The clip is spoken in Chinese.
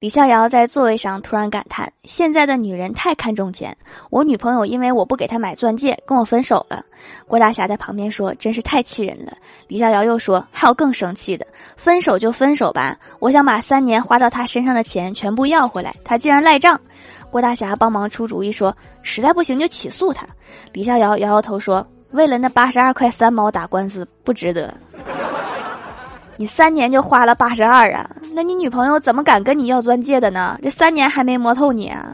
李逍遥在座位上突然感叹：“现在的女人太看重钱，我女朋友因为我不给她买钻戒，跟我分手了。”郭大侠在旁边说：“真是太气人了。”李逍遥又说：“还有更生气的，分手就分手吧，我想把三年花到他身上的钱全部要回来，他竟然赖账。”郭大侠帮忙出主意说：“实在不行就起诉他。”李逍遥摇摇头说：“为了那八十二块三毛打官司，不值得。”你三年就花了八十二啊？那你女朋友怎么敢跟你要钻戒的呢？这三年还没摸透你啊？